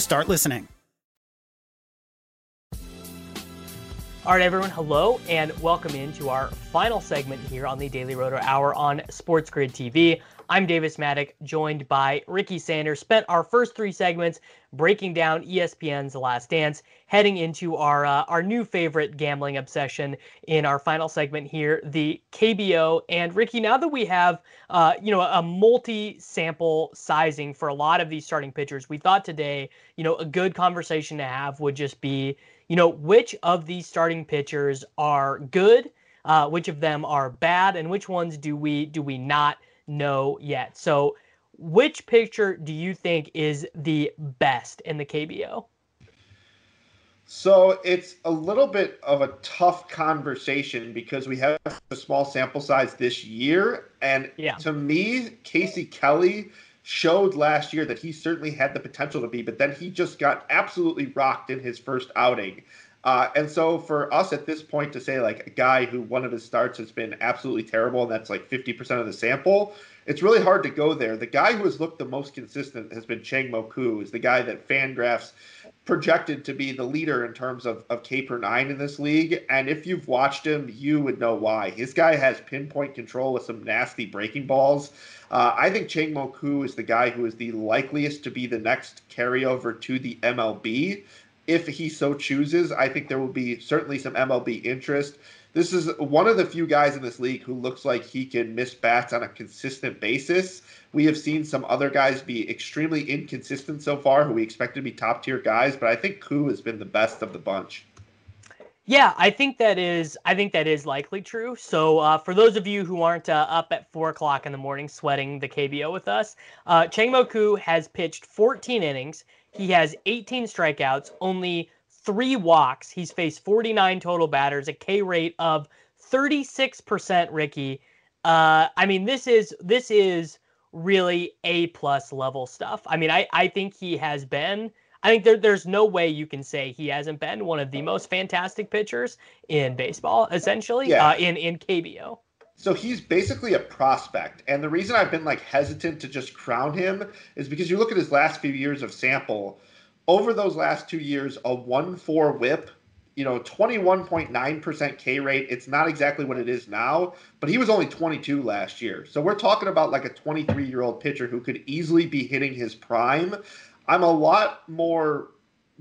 start listening. All right, everyone, hello and welcome into our final segment here on the Daily Roto Hour on Sports Grid TV. I'm Davis Mattek, joined by Ricky Sanders. Spent our first three segments breaking down ESPN's Last Dance, heading into our uh, our new favorite gambling obsession in our final segment here, the KBO. And Ricky, now that we have uh, you know a multi-sample sizing for a lot of these starting pitchers, we thought today, you know, a good conversation to have would just be, you know, which of these starting pitchers are good, uh, which of them are bad, and which ones do we do we not know yet. So, which picture do you think is the best in the KBO? So it's a little bit of a tough conversation because we have a small sample size this year. And yeah. to me, Casey Kelly showed last year that he certainly had the potential to be, but then he just got absolutely rocked in his first outing. Uh, and so for us at this point to say like a guy who one of his starts has been absolutely terrible and that's like 50% of the sample, it's really hard to go there. The guy who has looked the most consistent has been Chang Mo Koo, is the guy that Fangraphs projected to be the leader in terms of, of K per nine in this league. And if you've watched him, you would know why. His guy has pinpoint control with some nasty breaking balls. Uh, I think Chang Mo Koo is the guy who is the likeliest to be the next carryover to the MLB. If he so chooses, I think there will be certainly some MLB interest. This is one of the few guys in this league who looks like he can miss bats on a consistent basis. We have seen some other guys be extremely inconsistent so far, who we expect to be top tier guys, but I think Koo has been the best of the bunch. Yeah, I think that is. I think that is likely true. So, uh, for those of you who aren't uh, up at four o'clock in the morning sweating the KBO with us, uh, Chang Mo Koo has pitched 14 innings. He has 18 strikeouts, only three walks. He's faced 49 total batters, a K rate of 36%. Ricky, uh, I mean, this is this is really A plus level stuff. I mean, I I think he has been I think there, there's no way you can say he hasn't been one of the most fantastic pitchers in baseball, essentially, yeah. uh, in in KBO. So he's basically a prospect, and the reason I've been like hesitant to just crown him is because you look at his last few years of sample. Over those last two years, a one-four WHIP, you know, 21.9% K rate. It's not exactly what it is now, but he was only 22 last year. So we're talking about like a 23-year-old pitcher who could easily be hitting his prime. I'm a lot more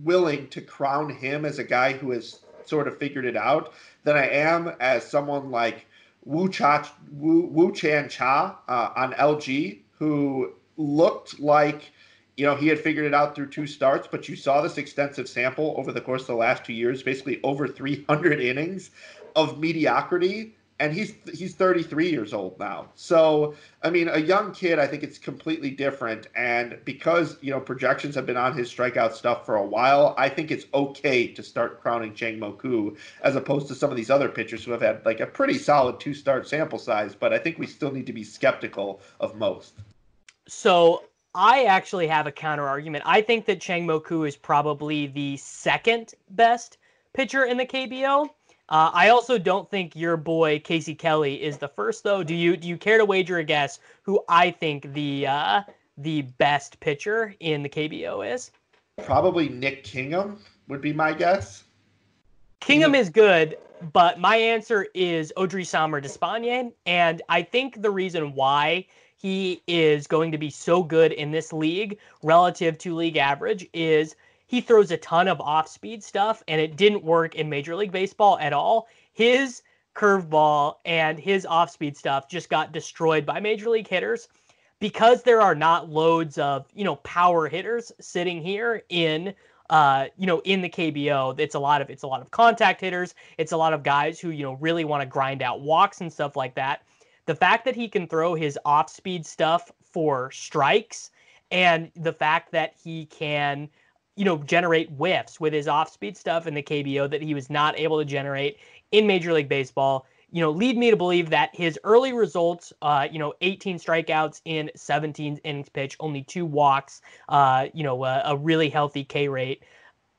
willing to crown him as a guy who has sort of figured it out than I am as someone like Wu Cha Wu, Wu Chan Cha uh, on LG who looked like you know he had figured it out through two starts, but you saw this extensive sample over the course of the last two years, basically over 300 innings of mediocrity and he's he's 33 years old now. So, I mean, a young kid, I think it's completely different. And because you know projections have been on his strikeout stuff for a while, I think it's okay to start crowning Chang Mo Koo as opposed to some of these other pitchers who have had like a pretty solid two start sample size. But I think we still need to be skeptical of most. So. I actually have a counter argument. I think that Chang Mo Koo is probably the second best pitcher in the KBO. Uh, I also don't think your boy Casey Kelly is the first, though. Do you do you care to wager a guess who I think the uh, the best pitcher in the KBO is? Probably Nick Kingham would be my guess. Kingham is good, but my answer is Odrisamer Despaigne, and I think the reason why he is going to be so good in this league relative to league average is he throws a ton of off speed stuff, and it didn't work in Major League Baseball at all. His curveball and his off speed stuff just got destroyed by Major League hitters because there are not loads of, you know, power hitters sitting here in uh, you know, in the KBO, it's a lot of it's a lot of contact hitters. It's a lot of guys who, you know, really want to grind out walks and stuff like that. The fact that he can throw his off-speed stuff for strikes and the fact that he can you know, generate whiffs with his off speed stuff in the KBO that he was not able to generate in Major League Baseball. You know, lead me to believe that his early results, uh, you know, 18 strikeouts in 17 innings pitch, only two walks, uh, you know, a, a really healthy K rate.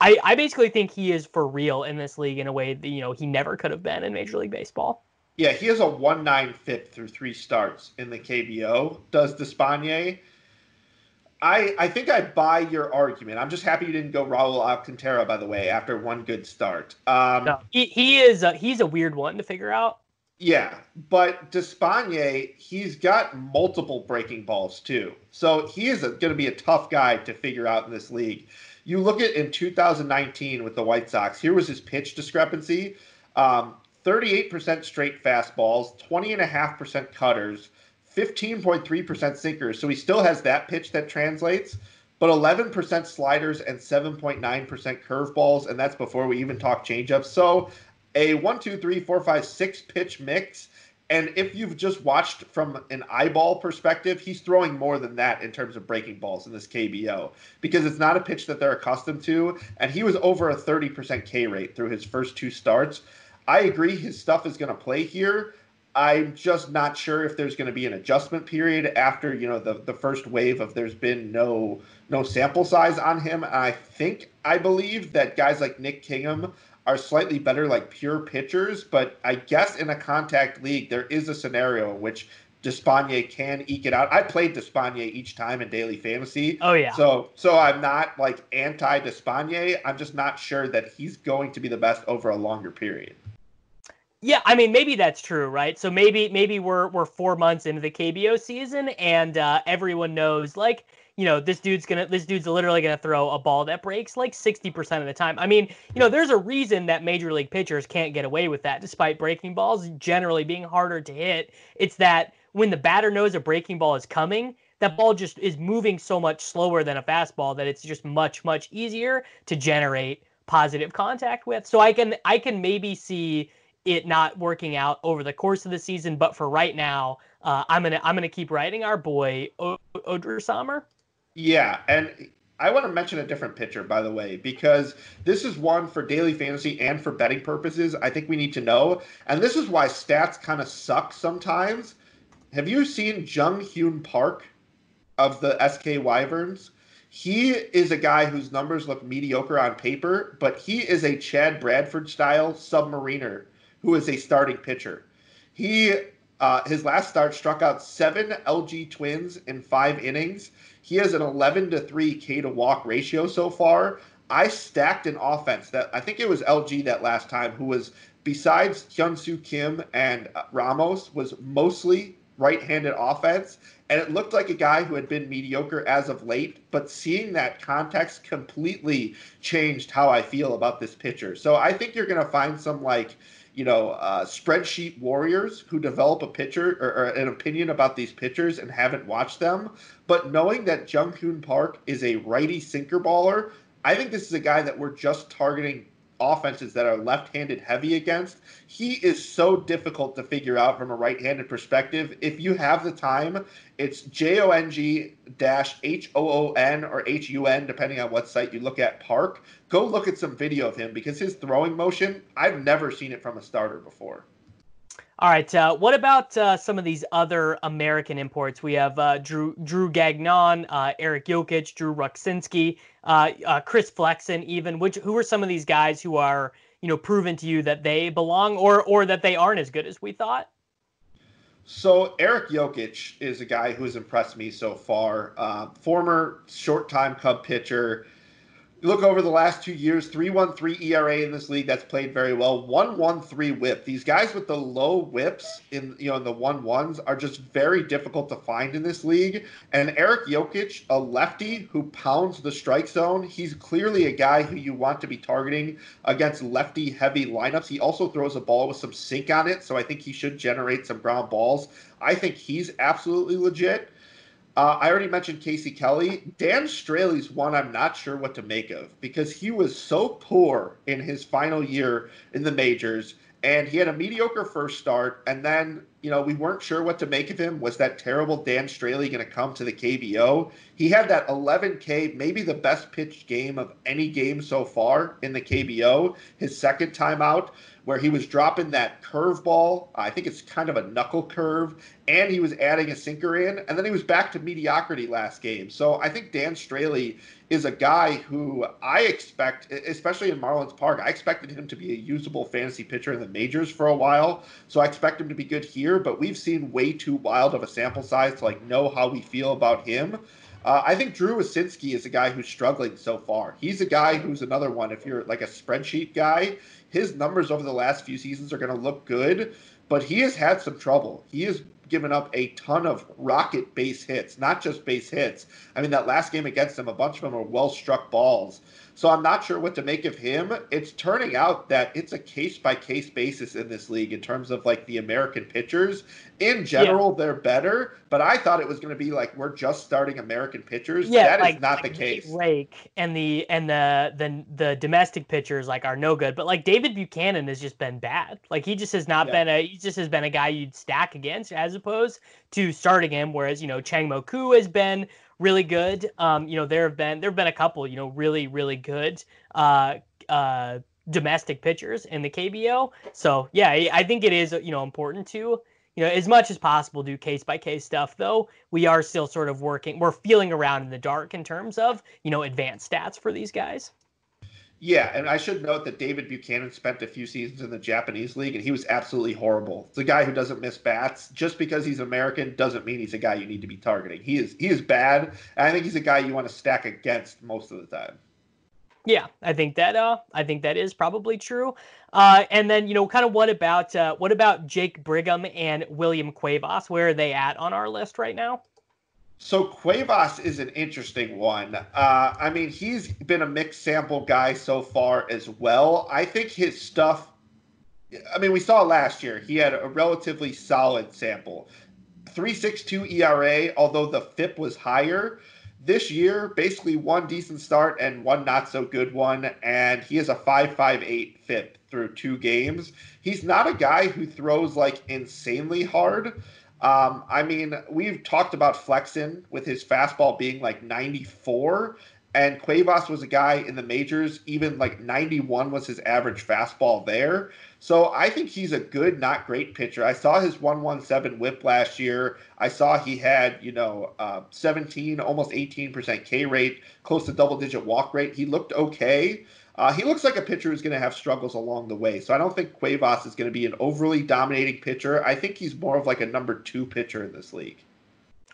I, I basically think he is for real in this league in a way that, you know, he never could have been in Major League Baseball. Yeah, he has a 1 9 fifth through three starts in the KBO. Does Despaigne? I, I think I buy your argument. I'm just happy you didn't go Raul Alcantara, by the way, after one good start. Um, no, he, he is a, he's a weird one to figure out. Yeah, but Despaigne, he's got multiple breaking balls too. So he is going to be a tough guy to figure out in this league. You look at in 2019 with the White Sox, here was his pitch discrepancy um, 38% straight fastballs, 20.5% cutters, 15.3% sinkers. So he still has that pitch that translates, but 11% sliders and 7.9% curveballs. And that's before we even talk changeups. So a one, two, three, four, five, six pitch mix And if you've just watched from an eyeball perspective, he's throwing more than that in terms of breaking balls in this KBO because it's not a pitch that they're accustomed to. And he was over a 30% K rate through his first two starts. I agree his stuff is going to play here. I'm just not sure if there's going to be an adjustment period after you know the the first wave of there's been no no sample size on him. I think I believe that guys like Nick Kingham are slightly better like pure pitchers, but I guess in a contact league there is a scenario in which Despaigne can eke it out. I played Despaigne each time in daily fantasy. Oh yeah. So so I'm not like anti Despaigne. I'm just not sure that he's going to be the best over a longer period. Yeah, I mean maybe that's true, right? So maybe maybe we're we're four months into the KBO season and uh, everyone knows like you know, this dude's gonna this dude's literally gonna throw a ball that breaks like 60% of the time. I mean, you know, there's a reason that major league pitchers can't get away with that despite breaking balls generally being harder to hit. It's that when the batter knows a breaking ball is coming, that ball just is moving so much slower than a fastball that it's just much, much easier to generate positive contact with. So I can I can maybe see it not working out over the course of the season, but for right now, uh, I'm gonna I'm gonna keep writing our boy o- Odrisamer. Sommer. Yeah, and I want to mention a different pitcher, by the way, because this is one for daily fantasy and for betting purposes. I think we need to know, and this is why stats kind of suck sometimes. Have you seen Jung Hyun Park of the SK Wyverns? He is a guy whose numbers look mediocre on paper, but he is a Chad Bradford style submariner who is a starting pitcher. He uh, his last start struck out seven LG Twins in five innings. He has an 11 to 3 K to walk ratio so far. I stacked an offense that I think it was LG that last time who was besides Hyunsoo Kim and uh, Ramos was mostly right-handed offense and it looked like a guy who had been mediocre as of late but seeing that context completely changed how I feel about this pitcher. So I think you're going to find some like you know, uh, spreadsheet warriors who develop a pitcher or, or, an opinion about these pitchers and haven't watched them. But knowing that Jong Hoon Park is a righty sinker baller, I think this is a guy that we're just targeting offenses that are left-handed heavy against. He is so difficult to figure out from a right-handed perspective. If you have the time, it's J O N G dash H O O N or H U N, depending on what site you look at. Park. Go look at some video of him because his throwing motion, I've never seen it from a starter before. All right. Uh, what about uh, some of these other American imports? We have uh, Drew Drew Gagnon, uh, Eric Jokisch, Drew Rucinski, uh, uh, Chris Flexen, even. Which who are some of these guys who are you know proven to you that they belong or or that they aren't as good as we thought? So Eric Jokisch is a guy who has impressed me so far. former short time Cub pitcher you look over the last two years 3.13 ERA in this league that's played very well 1.13 whip. These guys with the low whips in you know in the one ones are just very difficult to find in this league. And Eric Jokisch a lefty who pounds the strike zone he's clearly a guy who you want to be targeting against lefty heavy lineups. He also throws a ball with some sink on it so I think he should generate some ground balls. I think he's absolutely legit uh, I already mentioned Casey Kelly. Dan Strailey's one I'm not sure what to make of because he was so poor in his final year in the majors and he had a mediocre first start and then you know we weren't sure what to make of him was that terrible dan strailey going to come to the kbo he had that 11k maybe the best pitched game of any game so far in the kbo his second time out where he was dropping that curveball. I think it's kind of a knuckle curve, and he was adding a sinker in, and then he was back to mediocrity last game. So I think Dan Strailey is a guy who I expect, especially in Marlins Park, I expected him to be a usable fantasy pitcher in the majors for a while. So I expect him to be good here, but we've seen way too wild of a sample size to like know how we feel about him. Uh, I think Drew Rucinski is a guy who's struggling so far. He's a guy who's another one. If you're like a spreadsheet guy, his numbers over the last few seasons are going to look good, but he has had some trouble. He has given up a ton of rocket base hits, not just base hits. I mean, that last game against him, a bunch of them are well struck balls. So I'm not sure what to make of him. It's turning out that it's a case by case basis in this league in terms of like the American pitchers. In general, yeah. they're better, but I thought it was going to be like we're just starting American pitchers. Yeah, that like, is not the case. Rake and the and the the the domestic pitchers like are no good, but like David Buchanan has just been bad. Like he just has not yeah. been a he just has been a guy you'd stack against as opposed to starting him. Whereas you know Chang Mo Koo has been really good. Um, you know there have been there have been a couple you know really really good. Uh, uh, domestic pitchers in the KBO. So yeah, I think it is you know important to you know, as much as possible, do case by case stuff. Though we are still sort of working, we're feeling around in the dark in terms of you know advanced stats for these guys. Yeah, and I should note that David Buchanan spent a few seasons in the Japanese league, and he was absolutely horrible. It's a guy who doesn't miss bats. Just because he's American doesn't mean he's a guy you need to be targeting. He is he is bad. and I think he's a guy you want to stack against most of the time. Yeah, I think that uh, I think that is probably true. Uh, and then you know, kind of what about uh, what about Jake Brigham and William Cuevas? Where are they at on our list right now? So Cuevas is an interesting one. Uh, I mean, he's been a mixed sample guy so far as well. I think his stuff. I mean, we saw last year he had a relatively solid sample, three six two ERA, although the FIP was higher this year, basically one decent start and one not so good one, and he has a 5.58 FIP through two games. He's not a guy who throws like insanely hard. Um, I mean, we've talked about Flexen with his fastball being like 94, and Cuevas was a guy in the majors, even like 91 was his average fastball there. So I think he's a good, not great pitcher. I saw his 117 whip last year. I saw he had, you know, uh, 17, almost 18% K rate, close to double digit walk rate. He looked okay. Uh, he looks like a pitcher who's going to have struggles along the way. So I don't think Cuevas is going to be an overly dominating pitcher. I think he's more of like a number two pitcher in this league.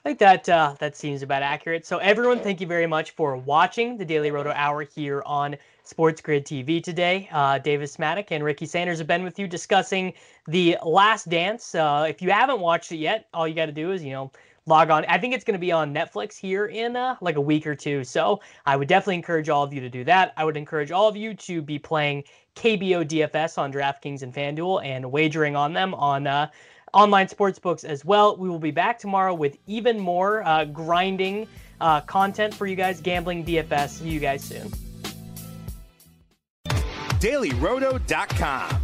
I think that uh, that seems about accurate. So everyone, thank you very much for watching the Daily Roto Hour here on Sports Grid TV today. Uh, Davis Mattek and Ricky Sanders have been with you discussing the Last Dance. Uh, if you haven't watched it yet, all you got to do is you know log on. I think it's going to be on Netflix here in uh, like a week or two. So I would definitely encourage all of you to do that. I would encourage all of you to be playing KBO DFS on DraftKings and FanDuel and wagering on them on uh, online sports books as well. We will be back tomorrow with even more uh, grinding uh, content for you guys, gambling DFS. See you guys soon dailyroto.com.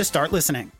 to start listening.